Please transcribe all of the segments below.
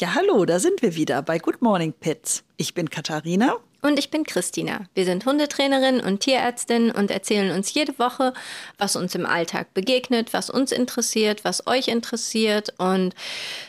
Ja, hallo, da sind wir wieder bei Good Morning Pets. Ich bin Katharina. Und ich bin Christina. Wir sind Hundetrainerin und Tierärztin und erzählen uns jede Woche, was uns im Alltag begegnet, was uns interessiert, was euch interessiert. Und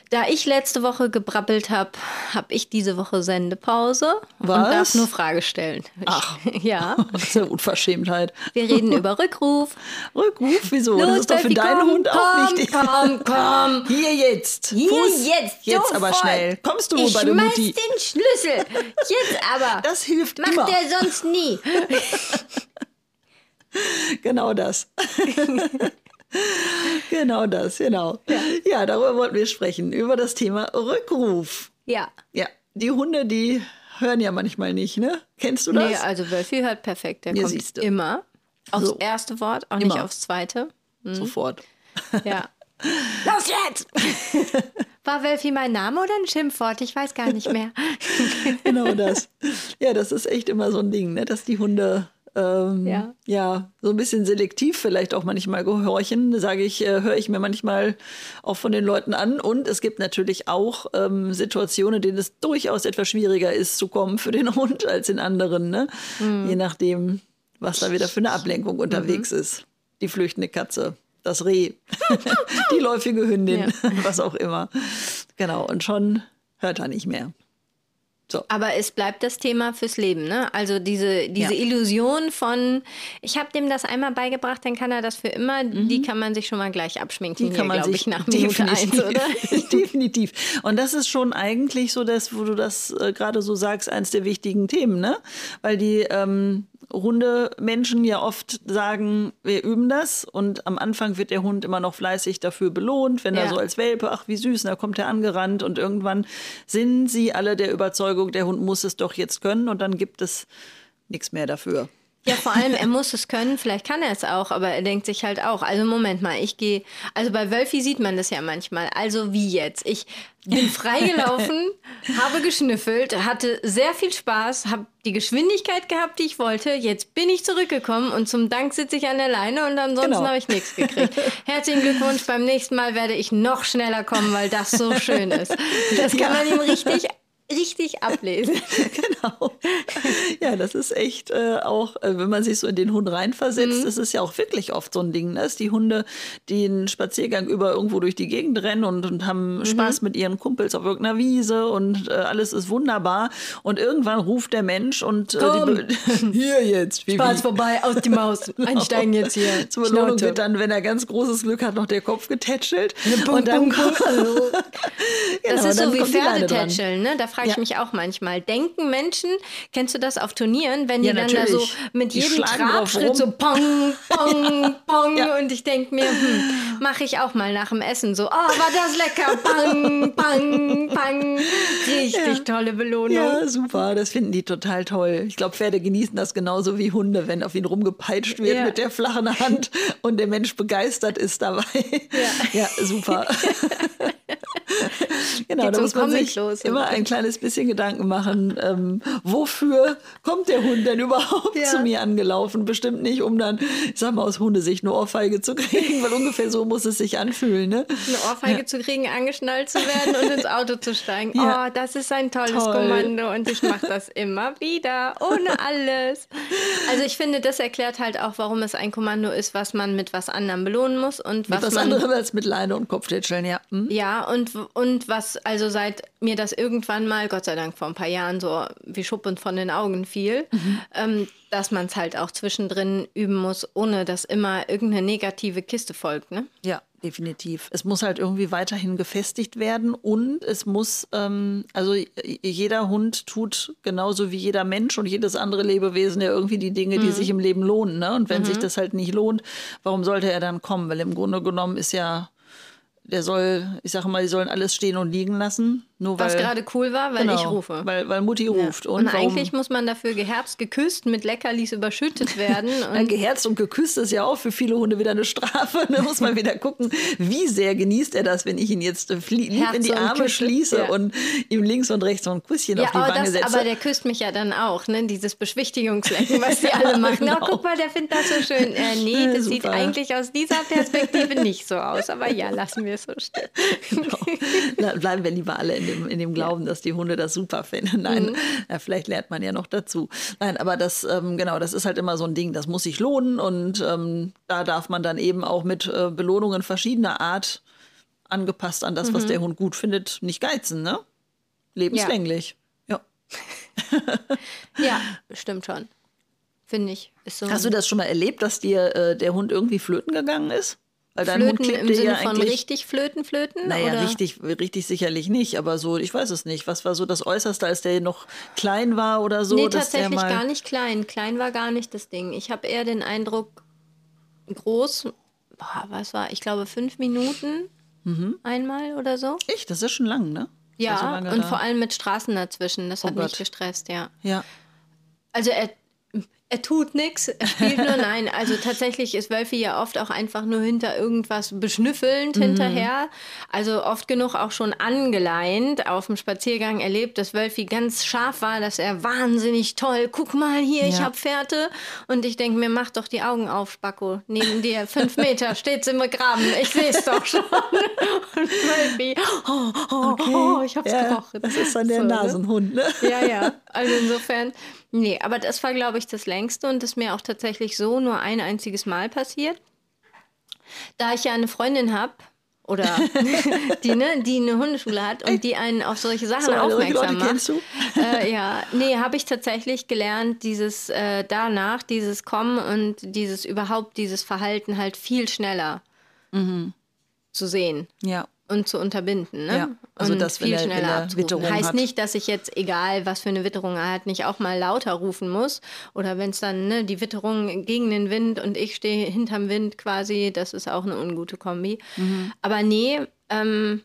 da ich letzte Woche gebrabbelt habe, habe ich diese Woche Sendepause Was? und darf nur Frage stellen. Ach. ja. Das ist ja Unverschämtheit. Wir reden über Rückruf. Rückruf, wieso? das Los, ist doch für deinen komm, Hund auch komm, wichtig. Komm, komm. Hier jetzt. Hier Fuß. jetzt. Jetzt aber sofort. schnell. Kommst du ich schmeiß Mutti? den Schlüssel. Jetzt aber. Das hilft Macht immer. der sonst nie. Genau das. genau das, genau. Ja. darüber wollten wir sprechen, über das Thema Rückruf. Ja. Ja, die Hunde, die hören ja manchmal nicht, ne? Kennst du das? Nee, also Wölfi hört perfekt. Der Ja, kommt siehste. immer aufs So. erste Wort, auch Immer. nicht aufs zweite. Sofort. Ja. Los jetzt! War Wölfi mein Name oder ein Schimpfwort? Ich weiß gar nicht mehr. genau das. Ja, das ist echt immer so ein Ding, ne? dass die Hunde ähm, Ja. ja. so ein bisschen selektiv vielleicht auch manchmal gehorchen, sage ich, äh, höre ich mir manchmal auch von den Leuten an. Und es gibt natürlich auch ähm, Situationen, in denen es durchaus etwas schwieriger ist zu kommen für den Hund als in anderen, ne? je nachdem, was da wieder für eine Ablenkung unterwegs ist. Die flüchtende Katze. Das Reh, die läufige Hündin, was auch immer. Genau, und schon hört er nicht mehr. Aber es bleibt das Thema fürs Leben, ne? Also diese, diese Ja. Illusion von, ich habe dem das einmal beigebracht, dann kann er das für immer, die kann man sich schon mal gleich abschminken, Mhm. Die kann man glaube sich ich, nach Minute eins, oder? definitiv. Und das ist schon eigentlich so das, wo du das äh, gerade so sagst, eins der wichtigen Themen, ne? Weil die ähm, Hundemenschen ja oft sagen, wir üben das und am Anfang wird der Hund immer noch fleißig dafür belohnt, wenn er Ja. so als Welpe, ach wie süß, da kommt er angerannt und irgendwann sind sie alle der Überzeugung, der Hund muss es doch jetzt können und dann gibt es nichts mehr dafür. Ja, vor allem, er muss es können, vielleicht kann er es auch, aber er denkt sich halt auch, also Moment mal, ich gehe, also bei Wölfi sieht man das ja manchmal, also wie jetzt? Ich bin freigelaufen, habe geschnüffelt, hatte sehr viel Spaß, habe die Geschwindigkeit gehabt, die ich wollte, jetzt bin ich zurückgekommen und zum Dank sitze ich an der Leine und ansonsten Genau. habe ich nichts gekriegt. Herzlichen Glückwunsch, beim nächsten Mal werde ich noch schneller kommen, weil das so schön ist. Das kann man ihm richtig, richtig ablesen. genau. Ja, das ist echt äh, auch, äh, wenn man sich so in den Hund reinversetzt, das ist ja auch wirklich oft so ein Ding, ne? dass die Hunde, die einen Spaziergang über irgendwo durch die Gegend rennen und, und haben Spaß mit ihren Kumpels auf irgendeiner Wiese und äh, alles ist wunderbar. Und irgendwann ruft der Mensch und äh, Komm. hier jetzt. Wie, Spaß vorbei, aus die Maus. Einsteigen jetzt hier. Zur Belohnung wird dann, wenn er ganz großes Glück hat, noch der Kopf getätschelt. Bum, und dann bum, bum. Genau, Das ist so wie dran. Pferdetätscheln, ne? Da frage ich Ja. mich auch manchmal. Denken Menschen, kennst du das auf Turnieren, wenn die Ja, dann da so natürlich. mit Die jedem Trabschritt so pong, pong, pong Ja. und ich denke mir, hm, mache ich auch mal nach dem Essen so, oh, war das lecker, pang, pang, pang. Richtig tolle Belohnung. Ja, super. Das finden die total toll. Ich glaube, Pferde genießen das genauso wie Hunde, wenn auf ihn rumgepeitscht wird mit der flachen Hand und der Mensch begeistert ist dabei. Ja, super. genau, Geht da muss man sich los. immer ein kleines bisschen Gedanken machen, ähm, wofür kommt der Hund denn überhaupt Ja. zu mir angelaufen? Bestimmt nicht, um dann, ich sag mal, aus Hundesicht eine Ohrfeige zu kriegen, weil ungefähr so muss es sich anfühlen. Ne? Eine Ohrfeige zu kriegen, angeschnallt zu werden und ins Auto zu steigen. Ja. Oh, das ist ein tolles Toll. Kommando und ich mache das immer wieder, ohne alles. Also ich finde, das erklärt halt auch, warum es ein Kommando ist, was man mit was anderem belohnen muss und Mit was was man anderem als mit Leine und Kopftätscheln, ja. Hm? ja, und, und was, also seit mir das irgendwann mal, Gott sei Dank vor ein paar Jahren, so wie Schuppen von den Augen fiel, ähm, dass man es halt auch zwischendrin üben muss, ohne dass immer irgendeine negative Kiste folgt. Ne? Ja, definitiv. Es muss halt irgendwie weiterhin gefestigt werden und es muss, ähm, also jeder Hund tut genauso wie jeder Mensch und jedes andere Lebewesen ja irgendwie die Dinge, die sich im Leben lohnen. Ne? Und wenn sich das halt nicht lohnt, warum sollte er dann kommen? Weil im Grunde genommen ist ja, der soll, ich sage mal, die sollen alles stehen und liegen lassen. Nur Was gerade cool war, weil genau, ich rufe. Weil, weil Mutti ruft. Und, warum- eigentlich muss man dafür geherzt, geküsst, mit Leckerlis überschüttet werden. Und geherzt und geküsst ist ja auch für viele Hunde wieder eine Strafe. Da muss man wieder gucken, wie sehr genießt er das, wenn ich ihn jetzt äh, lieb in die und Arme Küsse, schließe ja. und ihm links und rechts so ein Kusschen ja, auf die aber, Wange das, setze. aber der küsst mich ja dann auch, ne? Dieses Beschwichtigungslecken, was die alle machen. Genau. Oh, guck mal, der findet das so schön. Äh, nee, das sieht super. eigentlich aus dieser Perspektive nicht so aus. Aber ja, lassen wir es so stehen. Genau. Na, Bleiben wir lieber alle in dem, in dem Glauben, dass die Hunde das super finden. Nein, mhm. ja, vielleicht lernt man ja noch dazu. Nein, aber das, ähm, genau, das ist halt immer so ein Ding, das muss sich lohnen und ähm, da darf man dann eben auch mit äh, Belohnungen verschiedener Art angepasst an das, mhm. was der Hund gut findet, nicht geizen, ne? Lebenslänglich. Ja. Ja, ja stimmt schon. Finde ich. So Hast du das schon mal erlebt, dass dir äh, der Hund irgendwie flöten gegangen ist? Weil dein flöten Hund im Sinne ja von richtig flöten, flöten? Naja, oder? richtig, richtig sicherlich nicht, aber so, ich weiß es nicht. Was war so das Äußerste, als der noch klein war oder so? Nee, tatsächlich gar nicht klein. Klein war gar nicht das Ding. Ich habe eher den Eindruck, groß, boah, was war, ich glaube fünf Minuten mhm. einmal oder so. Ich, das ist schon lang, ne? Ja, so und da. vor allem mit Straßen dazwischen. Das oh hat Gott. mich gestresst, ja. Ja. Also er er tut nichts, er spielt nur nein. Also tatsächlich ist Wölfi ja oft auch einfach nur hinter irgendwas beschnüffelnd mhm. hinterher. Also oft genug auch schon angeleint auf dem Spaziergang erlebt, dass Wölfi ganz scharf war, dass er wahnsinnig toll, guck mal hier, ja. ich hab Fährte. Und ich denke mir, mach doch die Augen auf, Spacko. Neben dir, fünf Meter, steht's im Graben. Ich seh's doch schon. Und Wölfi, oh, oh, okay. oh, ich hab's ja, gerochen. Das ist dann der so, ne? Nasenhund, ne? Ja, ja. Also insofern Nee, aber das war, glaube ich, das längste und das mir auch tatsächlich so nur ein einziges Mal passiert. Da ich ja eine Freundin habe, oder die, ne, die eine Hundeschule hat und die einen auf solche Sachen so, aufmerksam Leute macht. Du? Äh, ja, nee, habe ich tatsächlich gelernt, dieses äh, danach, dieses Kommen und dieses überhaupt dieses Verhalten halt viel schneller mhm. zu sehen. Ja und zu unterbinden. Ne? Ja, also und das viel er, schneller Witterung Heißt hat. nicht, dass ich jetzt, egal was für eine Witterung er hat, nicht auch mal lauter rufen muss. Oder wenn es dann ne, die Witterung gegen den Wind und ich stehe hinterm Wind quasi, das ist auch eine ungute Kombi. Mhm. Aber nee, ähm,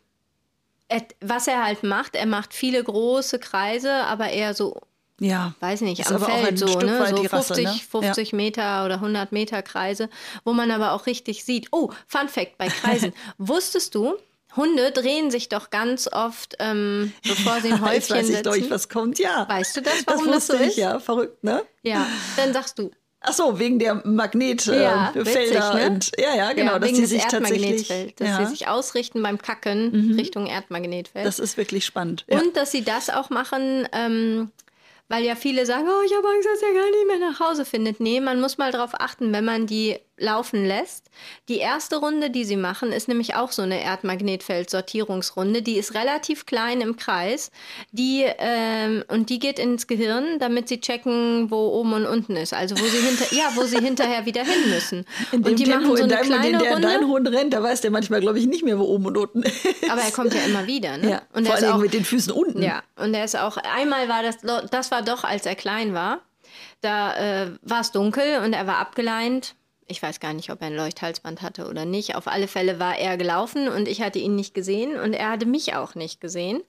er, was er halt macht, er macht viele große Kreise, aber eher so ja. Weiß nicht, am Feld so, ne? so 50, Rasse, ne? 50 ja. Meter oder 100 Meter Kreise, wo man aber auch richtig sieht. Oh, Fun Fact bei Kreisen. Wusstest du, Hunde drehen sich doch ganz oft, ähm, bevor sie ein Häufchen Jetzt weiß ich, glaube ich, was kommt, ja. Weißt du das, warum das, das so ich, ist? Ja, verrückt, ne? Ja, dann sagst du. Ach so, wegen der Magnetfelder. Ja, äh, witzig, ne? ja, ja, genau. Ja, dass wegen die sich Erdmagnetfeld, dass ja. sie sich ausrichten beim Kacken mhm. Richtung Erdmagnetfeld. Das ist wirklich spannend. Ja. Und dass sie das auch machen, ähm, weil ja viele sagen, oh, ich habe Angst, dass er gar nicht mehr nach Hause findet. Nee, man muss mal darauf achten, wenn man die laufen lässt. Die erste Runde, die sie machen, ist nämlich auch so eine Erdmagnetfeld-Sortierungsrunde. Die ist relativ klein im Kreis. Die, ähm, und die geht ins Gehirn, damit sie checken, wo oben und unten ist. Also wo sie hinter, ja, wo sie hinterher wieder hin müssen. In dem und die Tempo, machen so eine deinem, kleine in der Runde. dein Hund rennt, da weiß der manchmal, glaube ich, nicht mehr, wo oben und unten ist. Aber er kommt ja immer wieder. Ne? Ja, und vor allem auch, mit den Füßen unten. Ja, und er ist auch, einmal war das, das war doch, als er klein war. Da äh, war es dunkel und er war abgeleint ich weiß gar nicht, ob er ein Leuchthalsband hatte oder nicht. Auf alle Fälle war er gelaufen und ich hatte ihn nicht gesehen und er hatte mich auch nicht gesehen,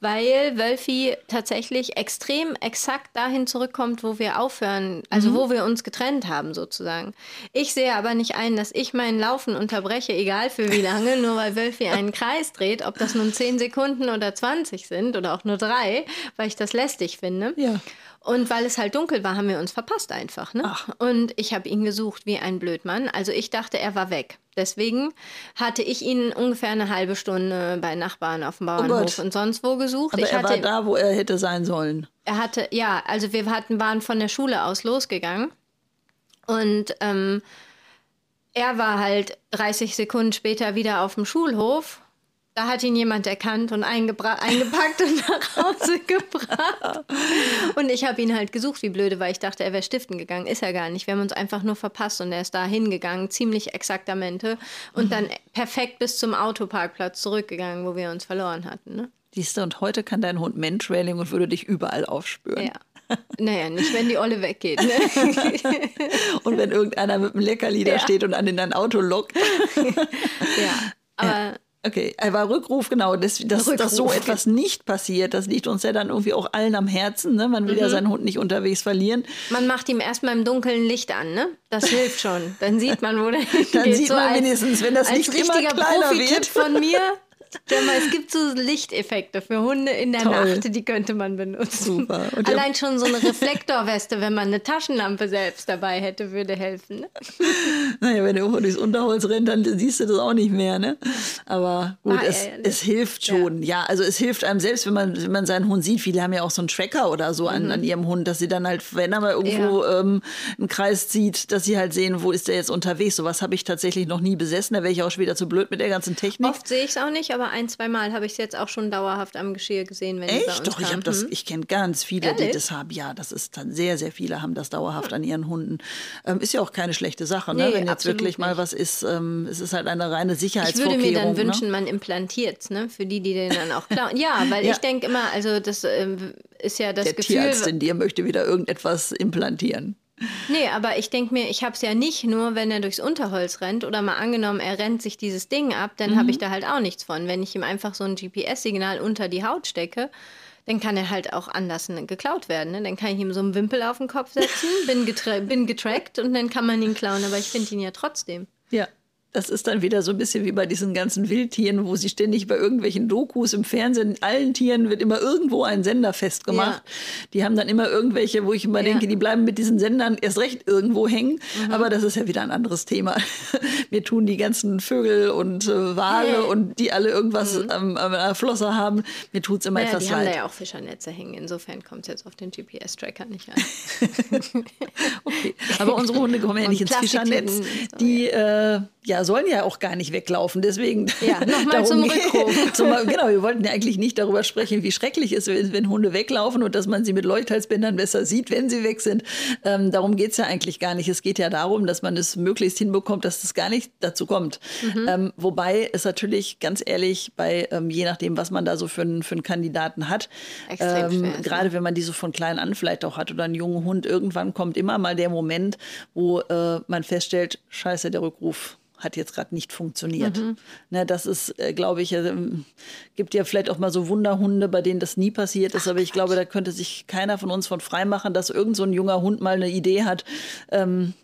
weil Wölfi tatsächlich extrem exakt dahin zurückkommt, wo wir aufhören, also mhm. wo wir uns getrennt haben sozusagen. Ich sehe aber nicht ein, dass ich mein Laufen unterbreche, egal für wie lange, nur weil Wölfi einen Kreis dreht, ob das nun 10 Sekunden oder 20 sind oder auch nur drei, weil ich das lästig finde. Ja. Und weil es halt dunkel war, haben wir uns verpasst einfach. Ne? Ach. Und ich habe ihn gesucht wie ein Blödmann. Also ich dachte, er war weg. Deswegen hatte ich ihn ungefähr eine halbe Stunde bei Nachbarn auf dem oh Bauernhof oh und sonst wo gesucht. Aber ich er hatte, war da, wo er hätte sein sollen. Er hatte, ja, also wir hatten, waren von der Schule aus losgegangen. Und ähm, er war halt 30 Sekunden später wieder auf dem Schulhof da hat ihn jemand erkannt und eingepackt und nach Hause gebracht. Und ich habe ihn halt gesucht, wie blöde, weil ich dachte, er wäre stiften gegangen. Ist er gar nicht. Wir haben uns einfach nur verpasst und er ist da hingegangen, ziemlich exaktamente. Und dann perfekt bis zum Autoparkplatz zurückgegangen, wo wir uns verloren hatten. Ne? Siehst du, und heute kann dein Hund Mentrailing und würde dich überall aufspüren. Ja. Naja, nicht, wenn die Olle weggeht. Ne? und wenn irgendeiner mit einem Leckerli da steht und an in dein Auto lockt. ja, aber Okay, aber Rückruf, genau, dass, dass, Rückruf. dass so etwas nicht passiert, das liegt uns ja dann irgendwie auch allen am Herzen. Ne? Man will mhm. ja seinen Hund nicht unterwegs verlieren. Man macht ihm erstmal im Dunkeln Licht an, ne? Das hilft schon. Dann sieht man, wo der Dann geht. sieht so man als, wenigstens, wenn das Licht immer kleiner wird. von mir, mal, es gibt so Lichteffekte für Hunde in der Toll. Nacht, die könnte man benutzen. Super. Und Allein schon so eine Reflektorweste, wenn man eine Taschenlampe selbst dabei hätte, würde helfen. Ne? Naja, wenn der Hund durchs Unterholz rennt, dann siehst du das auch nicht mehr, ne? Aber gut, Ah, es, ja, ja, es hilft schon. Ja. also es hilft einem selbst, wenn man, wenn man seinen Hund sieht. Viele haben ja auch so einen Tracker oder so an, an ihrem Hund, dass sie dann halt, wenn er mal irgendwo ähm, einen Kreis zieht, dass sie halt sehen, wo ist der jetzt unterwegs. Sowas habe ich tatsächlich noch nie besessen. Da wäre ich auch schon wieder zu blöd mit der ganzen Technik. Oft sehe ich es auch nicht, aber ein, zwei Mal habe ich es jetzt auch schon dauerhaft am Geschirr gesehen, wenn die bei Echt? Doch, ich habe das, Mhm. ich kenne ganz viele, die Ehrlich? das haben. Ja, das ist dann sehr, sehr viele haben das dauerhaft an ihren Hunden. Ähm, ist ja auch keine schlechte Sache, ne? Nee, wenn jetzt wirklich mal nicht. was ist. Ähm, es ist halt eine reine Ich würde Sicherheitsvorkehrung. mir dann ne? wünschen, man implantiert ne? für die, die den dann auch klauen. Ja, weil Ja. ich denke immer, also das ähm, ist ja das Der Gefühl. Tierarzt in dir möchte wieder irgendetwas implantieren. Nee, aber ich denke mir, ich habe es ja nicht nur, wenn er durchs Unterholz rennt oder mal angenommen, er rennt sich dieses Ding ab, dann Mhm. habe ich da halt auch nichts von. Wenn ich ihm einfach so ein GPS-Signal unter die Haut stecke, dann kann er halt auch anders ne, geklaut werden. Ne? Dann kann ich ihm so einen Wimpel auf den Kopf setzen, bin, getra bin getrackt und dann kann man ihn klauen, aber ich finde ihn ja trotzdem. Ja. Das ist dann wieder so ein bisschen wie bei diesen ganzen Wildtieren, wo sie ständig bei irgendwelchen Dokus im Fernsehen, allen Tieren wird immer irgendwo ein Sender festgemacht. Die haben dann immer irgendwelche, wo ich immer Ja. denke, die bleiben mit diesen Sendern erst recht irgendwo hängen. Mhm. Aber das ist ja wieder ein anderes Thema. Mir tun die ganzen Vögel und äh, Wale Hey. und die alle irgendwas am, am der Flosse haben, mir tut es immer Mhm. Ja, etwas die haben da leid. ja auch Fischernetze hängen. Insofern kommt es jetzt auf den GPS-Tracker nicht an. Okay. Aber unsere Hunde kommen ja nicht ins Fischernetz. so, Die äh, ja, sollen ja auch gar nicht weglaufen. Deswegen. Ja, noch mal darum zum Rückruf. zum, genau, wir wollten ja eigentlich nicht darüber sprechen, wie schrecklich es ist, wenn Hunde weglaufen und dass man sie mit Leuchthalsbändern besser sieht, wenn sie weg sind. Ähm, darum geht es ja eigentlich gar nicht. Es geht ja darum, dass man es möglichst hinbekommt, dass es gar nicht dazu kommt. Mhm. Ähm, wobei es natürlich ganz ehrlich bei, ähm, je nachdem, was man da so für, einen- für einen Kandidaten hat, ne? gerade wenn man die so von klein an vielleicht auch hat oder einen jungen Hund, irgendwann kommt immer mal der Moment, wo äh, man feststellt, scheiße, der Rückruf hat jetzt gerade nicht funktioniert. Mhm. Ne, das ist, äh, glaube ich, äh, gibt ja vielleicht auch mal so Wunderhunde, bei denen das nie passiert ist, aber ich glaube, da könnte sich keiner von uns von frei machen, dass irgend so ein junger Hund mal eine Idee hat, ähm,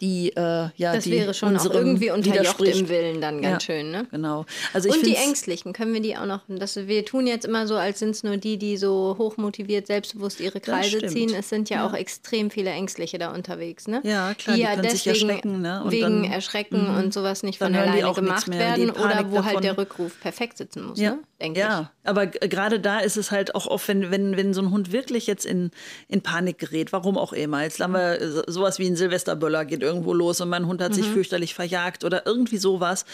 die äh, ja Das die wäre schon auch irgendwie unterjocht im Willen dann ganz Ja, schön, ne? Genau. Also ich Und die Ängstlichen, können wir die auch noch? Das, wir tun jetzt immer so, als sind es nur die, die so hochmotiviert, selbstbewusst ihre Kreise ziehen. Es sind ja, auch extrem viele Ängstliche da unterwegs, ne? Ja, klar, die können sich erschrecken, ne? Und wegen dann- Erschrecken und sowas nicht von die alleine gemacht mehr, die werden oder wo halt davon. der Rückruf perfekt sitzen muss, Ja, ne? Denke ja. aber g- gerade da ist es halt auch oft, wenn, wenn, wenn so ein Hund wirklich jetzt in, in Panik gerät, warum auch immer. Jetzt haben wir so- sowas wie ein Silvesterböller geht irgendwo los und mein Hund hat sich Mhm. fürchterlich verjagt oder irgendwie sowas.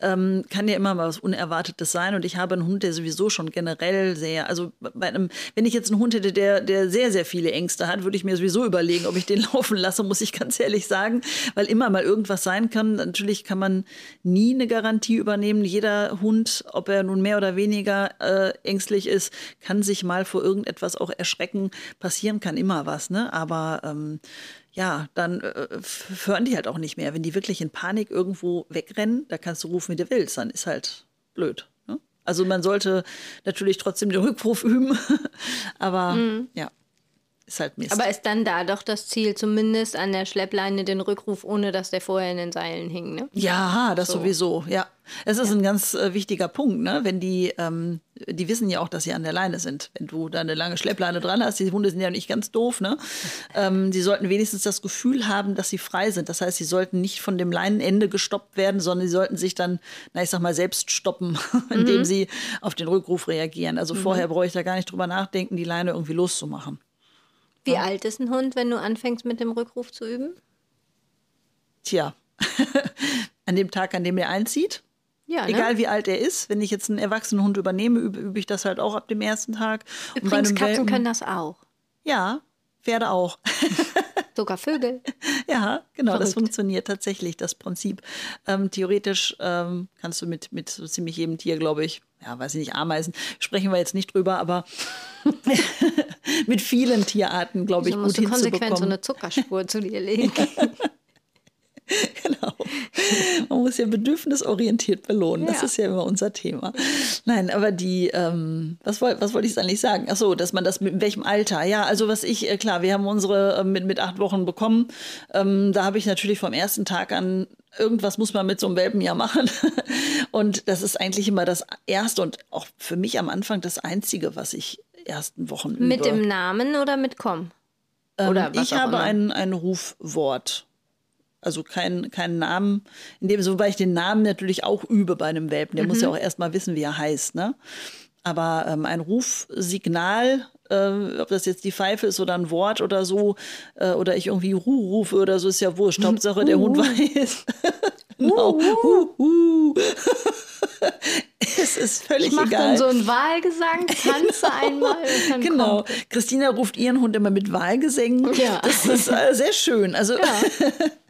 Ähm, kann ja immer mal was Unerwartetes sein. Und ich habe einen Hund, der sowieso schon generell sehr, also bei einem, wenn ich jetzt einen Hund hätte, der, der sehr, sehr viele Ängste hat, würde ich mir sowieso überlegen, ob ich den laufen lasse, muss ich ganz ehrlich sagen, weil immer mal irgendwas sein kann. Natürlich kann man nie eine Garantie übernehmen. Jeder Hund, ob er nun mehr oder weniger äh, ängstlich ist, kann sich mal vor irgendetwas auch erschrecken. Passieren kann immer was, ne? Aber ähm, ja, dann äh, hören die halt auch nicht mehr. Wenn die wirklich in Panik irgendwo wegrennen, da kannst du rufen, wie du willst, dann ist halt blöd. Ne? Also man sollte natürlich trotzdem den Rückruf üben, aber ja, ist halt Mist. Mhm. Aber ist dann da doch das Ziel, zumindest an der Schleppleine den Rückruf, ohne dass der vorher in den Seilen hing, ne? Ja, das So. sowieso, ja. Es ist ein ganz äh, wichtiger Punkt, ne? Wenn die, ähm, die wissen ja auch, dass sie an der Leine sind. Wenn du da eine lange Schleppleine dran hast, die Hunde sind ja nicht ganz doof, ne? Ähm, die sollten wenigstens das Gefühl haben, dass sie frei sind. Das heißt, sie sollten nicht von dem Leinenende gestoppt werden, sondern sie sollten sich dann, na, ich sag mal, selbst stoppen, indem sie auf den Rückruf reagieren. Also vorher brauche ich da gar nicht drüber nachdenken, die Leine irgendwie loszumachen. Wie alt ist ein Hund, wenn du anfängst mit dem Rückruf zu üben? Tja, an dem Tag, an dem er einzieht, Ja, Egal ne? wie alt er ist, wenn ich jetzt einen erwachsenen Hund übernehme, übe, übe ich das halt auch ab dem ersten Tag. Übrigens, Katzen Welpen- können das auch. Ja, Pferde auch. Sogar Vögel. ja, genau, das Verrückt. funktioniert tatsächlich, das Prinzip. Ähm, theoretisch ähm, kannst du mit, mit so ziemlich jedem Tier, glaube ich, ja, weiß ich nicht, Ameisen, sprechen wir jetzt nicht drüber, aber mit vielen Tierarten, glaube ich, So gut musst du konsequent so eine Zuckerspur zu dir legen. Genau. Man muss ja bedürfnisorientiert belohnen. Das Ja. ist ja immer unser Thema. Nein, aber die, ähm, was, woll, was wollte ich eigentlich sagen? Ach so, dass man das mit welchem Alter? Ja, also was ich, äh, klar, wir haben unsere äh, mit, mit acht Wochen bekommen. Ähm, da habe ich natürlich vom ersten Tag an irgendwas muss man mit so einem Welpen ja machen. Und das ist eigentlich immer das erste und auch für mich am Anfang das einzige, was ich ersten Wochen Mit über. dem Namen oder mit Komm? Ähm, Oder ich habe immer. ein, ein Rufwort. Also keinen kein Namen, in dem, so, wobei ich den Namen natürlich auch übe bei einem Welpen. Der muss Mhm. ja auch erstmal wissen, wie er heißt. Ne? Aber ähm, ein Rufsignal, äh, ob das jetzt die Pfeife ist oder ein Wort oder so, äh, oder ich irgendwie Ru rufe oder so, ist ja wurscht. Hauptsache, der Hund weiß. genau. Hu, hu. es ist völlig Ich mache egal. dann so einen Wahlgesang, tanze einmal und dann Genau. kommt. Christina ruft ihren Hund immer mit Wahlgesängen. Ja. Das ist äh, sehr schön. Also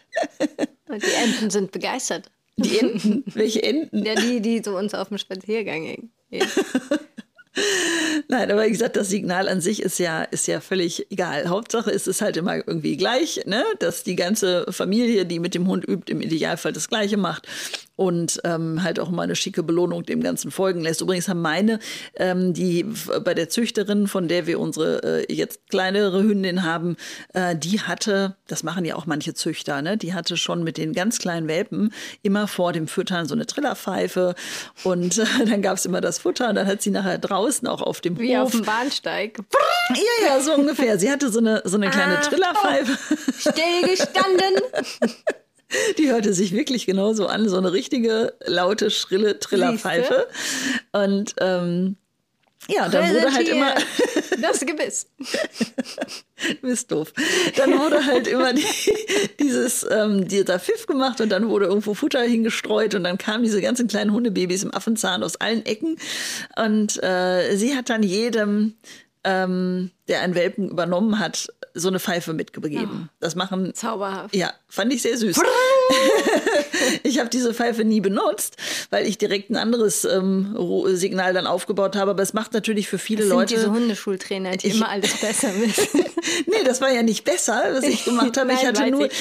Und die Enten sind begeistert. die Enten, welche Enten? Ja, die, die zu uns auf dem Spaziergang gehen. Nein, aber wie gesagt, das Signal an sich ist ja, ist ja völlig egal. Hauptsache ist es halt immer irgendwie gleich, ne? dass die ganze Familie, die mit dem Hund übt, im Idealfall das Gleiche macht und ähm, halt auch mal eine schicke Belohnung dem Ganzen folgen lässt. Übrigens haben meine, ähm, die bei der Züchterin, von der wir unsere äh, jetzt kleinere Hündin haben, äh, die hatte, das machen ja auch manche Züchter, ne? die hatte schon mit den ganz kleinen Welpen immer vor dem Füttern so eine Trillerpfeife und äh, dann gab es immer das Futter und dann hat sie nachher draußen auch auf dem Wie Hof auf dem Bahnsteig. ja, ja, so ungefähr. Sie hatte so eine, so eine kleine Achtung. Trillerpfeife. Stillgestanden. Die hörte sich wirklich genauso an, so eine richtige, laute, schrille Trillerpfeife. Und ähm, ja, dann wurde halt immer, Das Gebiss. du bist doof, dann wurde halt immer die, dieses, ähm, dieser Pfiff gemacht und dann wurde irgendwo Futter hingestreut und dann kamen diese ganzen kleinen Hundebabys im Affenzahn aus allen Ecken. Und äh, sie hat dann jedem, ähm, der einen Welpen übernommen hat, so eine Pfeife mitgegeben. Das machen Zauberhaft. Ja, fand ich sehr süß. ich habe diese Pfeife nie benutzt, weil ich direkt ein anderes ähm, Signal dann aufgebaut habe. Aber es macht natürlich für viele Das sind Leute. diese Hundeschultrainer, die Ich- immer alles besser wissen. nee, das war ja nicht besser, was ich gemacht habe. ich Nein, hatte weiß nur ich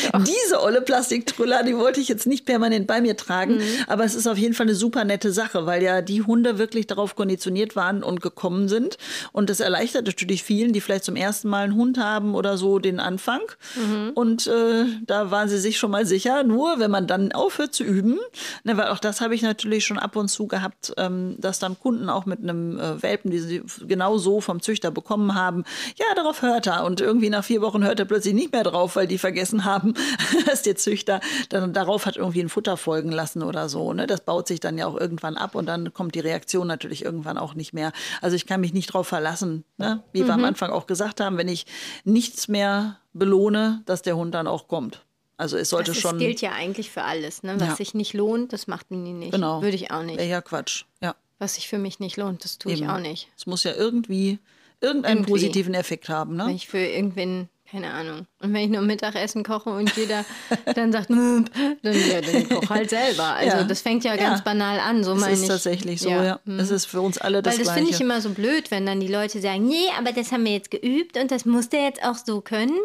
diese olle Plastiktrüller, die wollte ich jetzt nicht permanent bei mir tragen. Mhm. Aber es ist auf jeden Fall eine super nette Sache, weil ja die Hunde wirklich darauf konditioniert waren und gekommen sind. Und das erleichtert natürlich vielen, die vielleicht zum ersten Mal einen Hund haben oder so, den Anfang. Mhm. Und äh, da waren sie sich schon mal sicher. Nur wenn man dann aufhört zu üben, ne, weil auch das habe ich natürlich schon ab und zu gehabt, ähm, dass dann Kunden auch mit einem äh, Welpen, die sie genau so vom Züchter bekommen haben, ja, darauf hört er. Und irgendwie nach vier Wochen hört er plötzlich nicht mehr drauf, weil die vergessen haben, dass der Züchter dann darauf hat irgendwie ein Futter folgen lassen oder so. Ne? Das baut sich dann ja auch irgendwann ab und dann kommt die Reaktion natürlich irgendwann auch nicht mehr. Also ich kann mich nicht drauf verlassen, ne? wie wir am Anfang auch gesagt haben, wenn ich nichts mehr belohne, dass der Hund dann auch kommt. Also es sollte Das ist, schon. gilt ja eigentlich für alles. Ne? Was Ja. sich nicht lohnt, das macht man nicht. Genau. Würde ich auch nicht. Ja, ja, Quatsch. Ja. Was sich für mich nicht lohnt, das tue ich Eben. auch nicht. Es muss ja irgendwie irgendeinen Irgendwie. positiven Effekt haben. Wenn Ne? ich für irgendwen, keine Ahnung. Und wenn ich nur Mittagessen koche und jeder dann sagt, dann, ja, dann koch halt selber. Also Ja. das fängt ja Ja. ganz banal an, so Es meine ist ich. tatsächlich so, ja. Mhm. Es ist für uns alle das Weil das finde ich immer so blöd, wenn dann die Leute sagen, nee, aber das haben wir jetzt geübt und das muss der jetzt auch so können.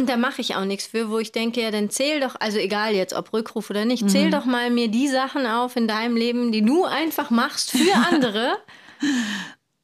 Und da mache ich auch nichts für, wo ich denke, ja, dann zähl doch, also egal jetzt, ob Rückruf oder nicht, Mhm. zähl doch mal mir die Sachen auf in deinem Leben, die du einfach machst für andere,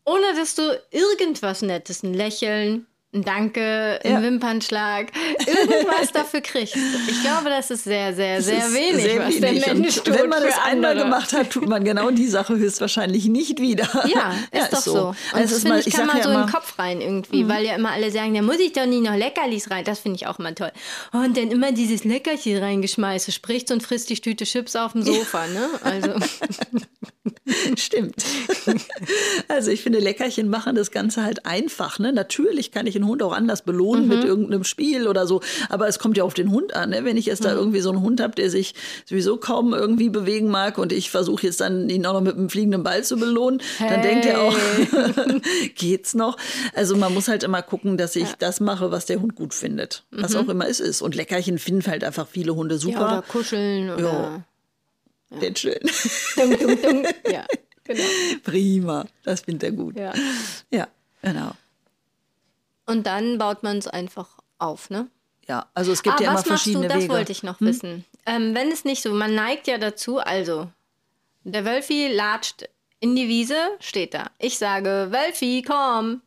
ohne dass du irgendwas Nettes, ein Lächeln, ein Danke, ein Ja. Wimpernschlag, irgendwas dafür kriegst. Ich glaube, das ist sehr, sehr, sehr ist wenig, sehr was wenig. der Mensch Und tut Wenn man es einmal andere. gemacht hat, tut man genau die Sache höchstwahrscheinlich nicht wieder. Ja, ist doch so. Und Also das ist finde mal, ich, ich kann sag man ja so in immer, den Kopf rein irgendwie, weil ja immer alle sagen, da muss ich doch nicht noch Leckerlis rein. Das finde ich auch immer toll. Und dann immer dieses Leckerchen reingeschmeiße, spricht und frisst die Tüte Chips auf dem Sofa, ne? Also, Stimmt. Also ich finde, Leckerchen machen das Ganze halt einfach. Ne? Natürlich kann ich einen Hund auch anders belohnen mit irgendeinem Spiel oder so, aber es kommt ja auf den Hund an. Ne? Wenn ich jetzt da irgendwie so einen Hund habe, der sich sowieso kaum irgendwie bewegen mag und ich versuche jetzt dann ihn auch noch mit einem fliegenden Ball zu belohnen, dann denkt er auch, geht's noch? Also man muss halt immer gucken, dass ich das mache, was der Hund gut findet. Was auch immer es ist. Und Leckerchen finden halt einfach viele Hunde super. ja, oder kuscheln oder. Wird schön. Dung, dung, dung. Ja, genau. Prima. Das findet er gut. Ja. Ja, genau. Und dann baut man es einfach auf, ne? Ja, also es gibt ah, ja immer was machst du? verschiedene Das Wege. wollte ich noch wissen. Ähm, wenn es nicht so, man neigt ja dazu, also der Wölfi latscht in die Wiese, steht da. Ich sage, Wölfi, komm.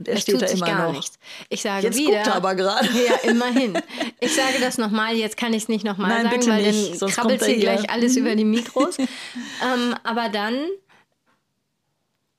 Und er es steht tut da sich immer gar noch. nichts. Ich sage Jetzt wieder. guckt er aber gerade. Ja, immerhin. Ich sage das nochmal, jetzt kann ich es nicht nochmal sagen, weil nicht, dann sonst krabbelt er hier gleich alles über die Mikros. ähm, aber dann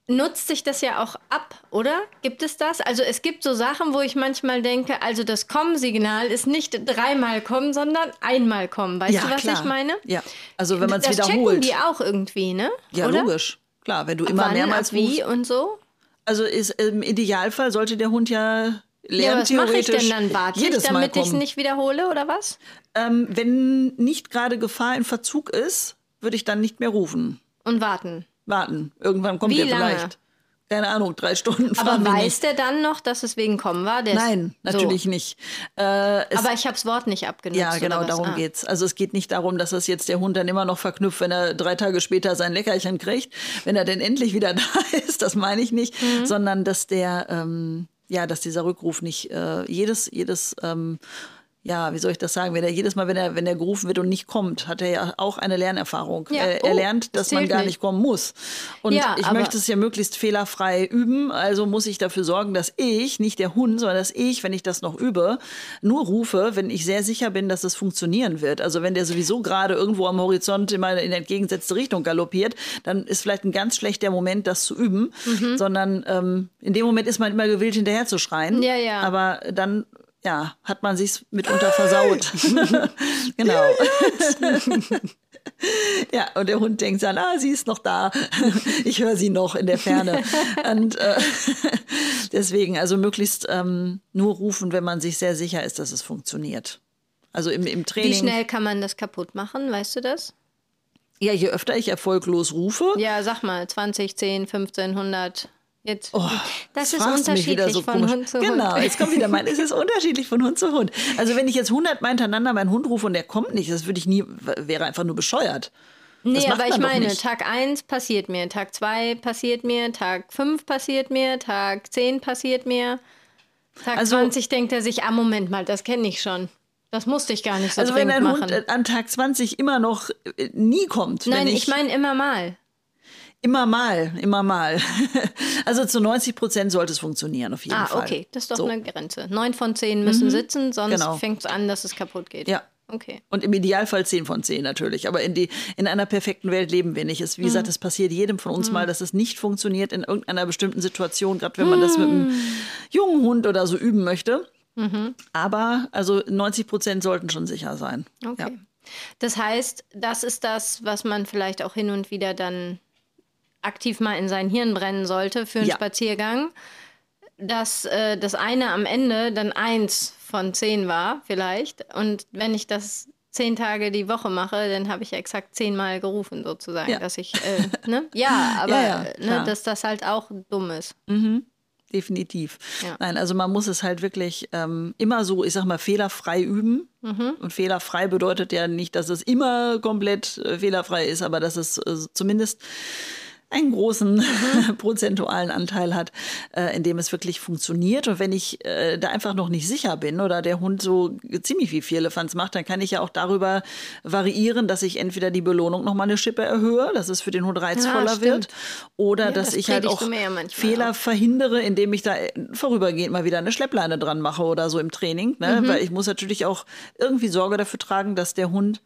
nutzt sich das ja auch ab, oder? Gibt es das? Also es gibt so Sachen, wo ich manchmal denke, also das Komm-Signal ist nicht dreimal kommen, sondern einmal kommen. Weißt ja, du, was klar. ich meine? Ja, also wenn man es das checken wiederholt. die auch irgendwie, ne? Ja, oder? logisch. Klar, wenn du immer wann, mehrmals ab wie rufst. und so? Also ist, im Idealfall sollte der Hund ja lernen, Ja, was mache ich denn dann? Warte jedes damit ich es nicht wiederhole oder was? Ähm, wenn nicht gerade Gefahr in Verzug ist, würde ich dann nicht mehr rufen. Und warten. Warten. Irgendwann kommt Wie er lange? vielleicht. Keine Ahnung, drei Stunden Aber weiß der dann noch, dass es wegen kommen war? Der Nein, so. natürlich nicht. Äh, Aber ich habe das Wort nicht abgenutzt. ja, genau, darum Ah. geht's. Also es geht nicht darum, dass es jetzt der Hund dann immer noch verknüpft, wenn er drei Tage später sein Leckerchen kriegt, wenn er denn endlich wieder da ist, das meine ich nicht, Mhm. sondern dass der, ähm, ja, dass dieser Rückruf nicht äh, jedes, jedes, ähm, ja, wie soll ich das sagen, wenn er jedes Mal, wenn er, wenn er gerufen wird und nicht kommt, hat er ja auch eine Lernerfahrung. Ja. Er, er Oh, lernt, das dass man gar nicht. nicht kommen muss. Und Ja, ich möchte es ja möglichst fehlerfrei üben, also muss ich dafür sorgen, dass ich, nicht der Hund, sondern dass ich, wenn ich das noch übe, nur rufe, wenn ich sehr sicher bin, dass es funktionieren wird. Also wenn der sowieso gerade irgendwo am Horizont immer in entgegengesetzte Richtung galoppiert, dann ist vielleicht ein ganz schlechter Moment, das zu üben, Mhm. sondern ähm, in dem Moment ist man immer gewillt, hinterher zu schreien. Ja, ja. Aber dann ja, hat man sich's mitunter versaut. genau. Ja, und der Hund denkt dann, ah, sie ist noch da. Ich höre sie noch in der Ferne. Und äh, deswegen, also möglichst ähm, nur rufen, wenn man sich sehr sicher ist, dass es funktioniert. Also im, im Wie Training. schnell kann man das kaputt machen? Weißt du das? Ja, je öfter ich erfolglos rufe, Ja, sag mal, 20, 10, 15, 100. Jetzt. Oh, das ist unterschiedlich so von. Hund zu Genau, Hund. jetzt kommt wieder mein, es ist unterschiedlich von Hund zu Hund. Also wenn ich jetzt 100 Mal hintereinander meinen Hund rufe und der kommt nicht, das würde ich nie, wäre einfach nur bescheuert. Nee, aber ich meine, nicht. Tag 1 passiert mir, Tag 2 passiert mir, Tag 5 passiert mir, Tag 10 passiert mir. Tag Also- 20 denkt er sich, ah, Moment mal, das kenne ich schon. Das musste ich gar nicht so Also wenn ein. Hund an Tag 20 immer noch äh, nie kommt, Nein, wenn ich meine immer mal. Immer mal, immer mal. Also zu 90 Prozent sollte es funktionieren auf jeden Ah, Fall. okay, das ist doch So. eine Grenze. Neun von zehn müssen sitzen, sonst Genau. fängt es an, dass es kaputt geht. Ja. Okay. Und im Idealfall 10 von 10 natürlich. Aber in, die, in einer perfekten Welt leben wir nicht. Es, wie Mhm. gesagt, es passiert jedem von uns mal, dass es nicht funktioniert in irgendeiner bestimmten Situation, gerade wenn man das mit einem Mhm. jungen Hund oder so üben möchte. Aber also 90 Prozent sollten schon sicher sein. Okay. Ja. Das heißt, das ist das, was man vielleicht auch hin und wieder dann aktiv mal in sein Hirn brennen sollte für einen Ja. Spaziergang. Dass äh, das eine am Ende dann eins von zehn war, vielleicht. Und wenn ich das zehn Tage die Woche mache, dann habe ich exakt zehnmal gerufen, sozusagen, Ja. dass ich, äh, ne? Ja, aber Ja, ja, äh, ne, dass das halt auch dumm ist. Definitiv. Ja. Nein, also man muss es halt wirklich ähm, immer so, ich sag mal, fehlerfrei üben. Mhm. Und fehlerfrei bedeutet ja nicht, dass es immer komplett äh, fehlerfrei ist, aber dass es äh, zumindest einen großen Mhm. prozentualen Anteil hat, äh, in dem es wirklich funktioniert. Und wenn ich äh, da einfach noch nicht sicher bin oder der Hund so ziemlich wie Vierlefanz macht, dann kann ich ja auch darüber variieren, dass ich entweder die Belohnung noch mal eine Schippe erhöhe, dass es für den Hund reizvoller stimmt. wird, oder Ja, dass das ich halt auch ja Fehler auch. verhindere, indem ich da äh, vorübergehend mal wieder eine Schleppleine dran mache oder so im Training. Ne? Mhm. Weil ich muss natürlich auch irgendwie Sorge dafür tragen, dass der Hund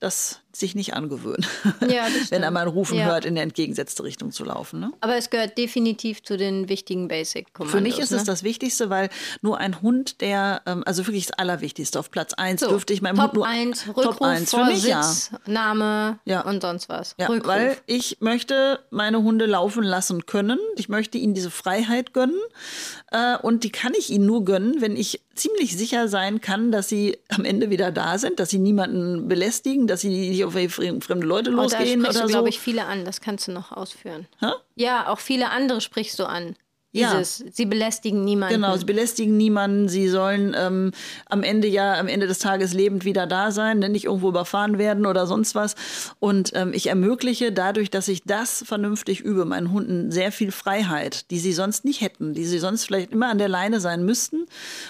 das sich nicht angewöhnt, Ja, wenn er mal ein Rufen Ja. hört, in der entgegengesetzte Richtung zu laufen. Ne? Aber es gehört definitiv zu den wichtigen Basic-Kommandos. Für mich ist ne? es das Wichtigste, weil nur ein Hund, der, ähm, also wirklich das Allerwichtigste, auf Platz 1 So, dürfte ich meinem Top Hund nur 1, Top Rückruf, 1 für mich, ja. Vorsitz, Name Ja. und sonst was. Ja, Rückruf. weil ich möchte meine Hunde laufen lassen können. Ich möchte ihnen diese Freiheit gönnen. Äh, und die kann ich ihnen nur gönnen, wenn ich ziemlich sicher sein kann, dass sie am Ende wieder da sind, dass sie niemanden belästigen, dass sie nicht auf fre- fremde Leute da losgehen sprichst oder du, so. glaube ich, viele an. Das kannst du noch ausführen. Hä? Ja, auch viele andere sprichst du an. Ja. Dieses, sie belästigen niemanden. Genau, sie belästigen niemanden, sie sollen ähm, am Ende ja, am Ende des Tages lebend wieder da sein, ne, nicht irgendwo überfahren werden oder sonst was. Und ähm, ich ermögliche dadurch, dass ich das vernünftig übe, meinen Hunden sehr viel Freiheit, die sie sonst nicht hätten, die sie sonst vielleicht immer an der Leine sein müssten,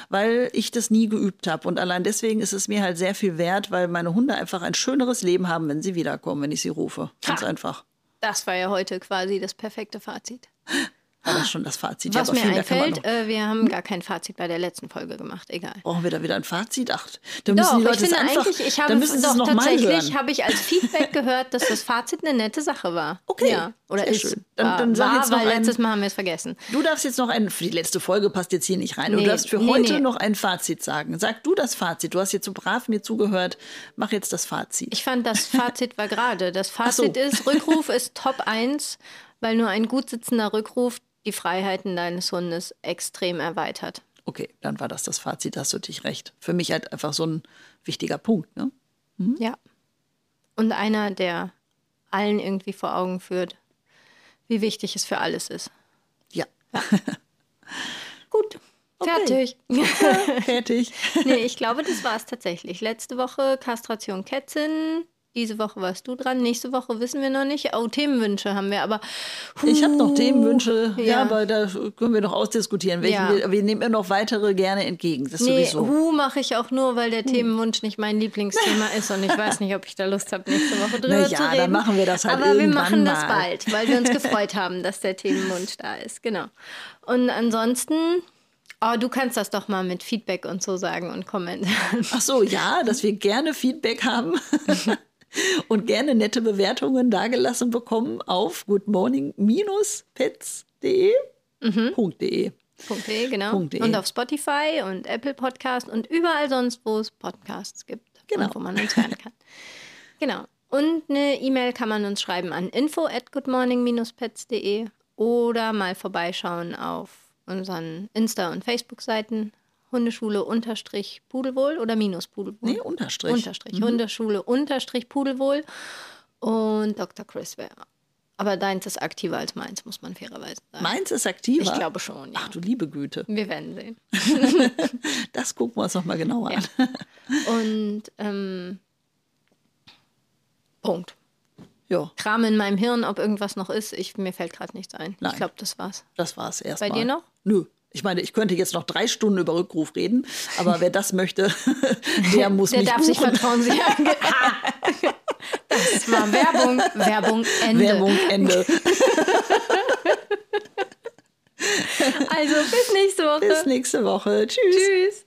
weil ich das nie geübt habe. Und allein deswegen ist es mir halt sehr viel wert, weil meine Hunde einfach ein schöneres Leben haben, wenn sie wiederkommen, wenn ich sie rufe. Ganz Ha. einfach. Das war ja heute quasi das perfekte Fazit. War das schon das Fazit? Ja, Was aber mir einfällt, äh, wir haben gar kein Fazit bei der letzten Folge gemacht. Egal. Brauchen wir da wieder ein Fazit? Ach, dann Doch, müssen die Leute ich finde einfach, eigentlich, ich habe doch es noch tatsächlich habe ich als Feedback gehört, dass das Fazit eine nette Sache war. Okay, Ja. Oder sehr ist. schön. Dann- dann sag war, jetzt noch weil ein- letztes Mal haben wir es vergessen. Du darfst jetzt noch ein, für die letzte Folge passt jetzt hier nicht rein. Du Nee, darfst für nee, heute nee. noch ein Fazit sagen. Sag du das Fazit. Du hast jetzt so brav mir zugehört. Mach jetzt das Fazit. Ich fand, das Fazit war gerade. Das Fazit so. ist, Rückruf ist Top 1, weil nur ein gut sitzender Rückruf die Freiheiten deines Hundes extrem erweitert. Okay, dann war das das Fazit. Hast du dich recht. Für mich halt einfach so ein wichtiger Punkt. Ne? Ja. Und einer, der allen irgendwie vor Augen führt, wie wichtig es für alles ist. Ja. Gut, fertig. Fertig. nee, ich glaube, das war es tatsächlich. Letzte Woche Kastration Kätzin. Diese Woche warst du dran. Nächste Woche wissen wir noch nicht. Oh, Themenwünsche haben wir, aber. Ich habe noch Huh. Themenwünsche, ja. Ja. aber da können wir noch ausdiskutieren. Ja. wir, wir nehmen ja noch weitere gerne entgegen. Das Nee, sowieso. Hu mache ich auch nur, weil der Themenwunsch nicht mein Lieblingsthema ist und ich weiß nicht, ob ich da Lust habe, nächste Woche drüber Na zu ja, reden. dann machen wir das halt Aber wir machen das mal. bald, weil wir uns gefreut haben, dass der Themenwunsch da ist. Genau. Und ansonsten, oh, du kannst das doch mal mit Feedback und so sagen und Kommentaren. Ach so, ja, dass wir gerne Feedback haben und gerne nette Bewertungen dagelassen bekommen auf goodmorning-pets.de. .de. .de, genau. De. Und auf Spotify und Apple Podcast und überall sonst, wo es Podcasts gibt Genau. wo man uns hören kann. genau. Und eine E-Mail kann man uns schreiben an info at goodmorning-pets.de oder mal vorbeischauen auf unseren Insta- und Facebook-Seiten Hundeschule unterstrich Pudelwohl oder minus Pudelwohl? Nee, Unterstrich. Unterstrich. Hundeschule unterstrich Pudelwohl und Dr. Chris wäre. Aber deins ist aktiver als meins, muss man fairerweise sagen. Meins ist aktiver. Ich glaube schon, ja. Ach du liebe Güte. Wir werden sehen. Das gucken wir uns noch mal genauer Ja. an. Und ähm, Punkt. Ja, Kram in meinem Hirn, ob irgendwas noch ist. Ich, mir fällt gerade nichts ein. Nein. Ich glaube, das war's. das war es erstmal. Bei dir noch? Nö. Ich meine, ich könnte jetzt noch drei Stunden über Rückruf reden, aber wer das möchte, der muss Der mich darf sich buchen. vertrauen. Sich Ah! das war Werbung. Werbung Ende. Werbung Ende. Also bis nächste Woche. Bis nächste Woche. Tschüss. Tschüss.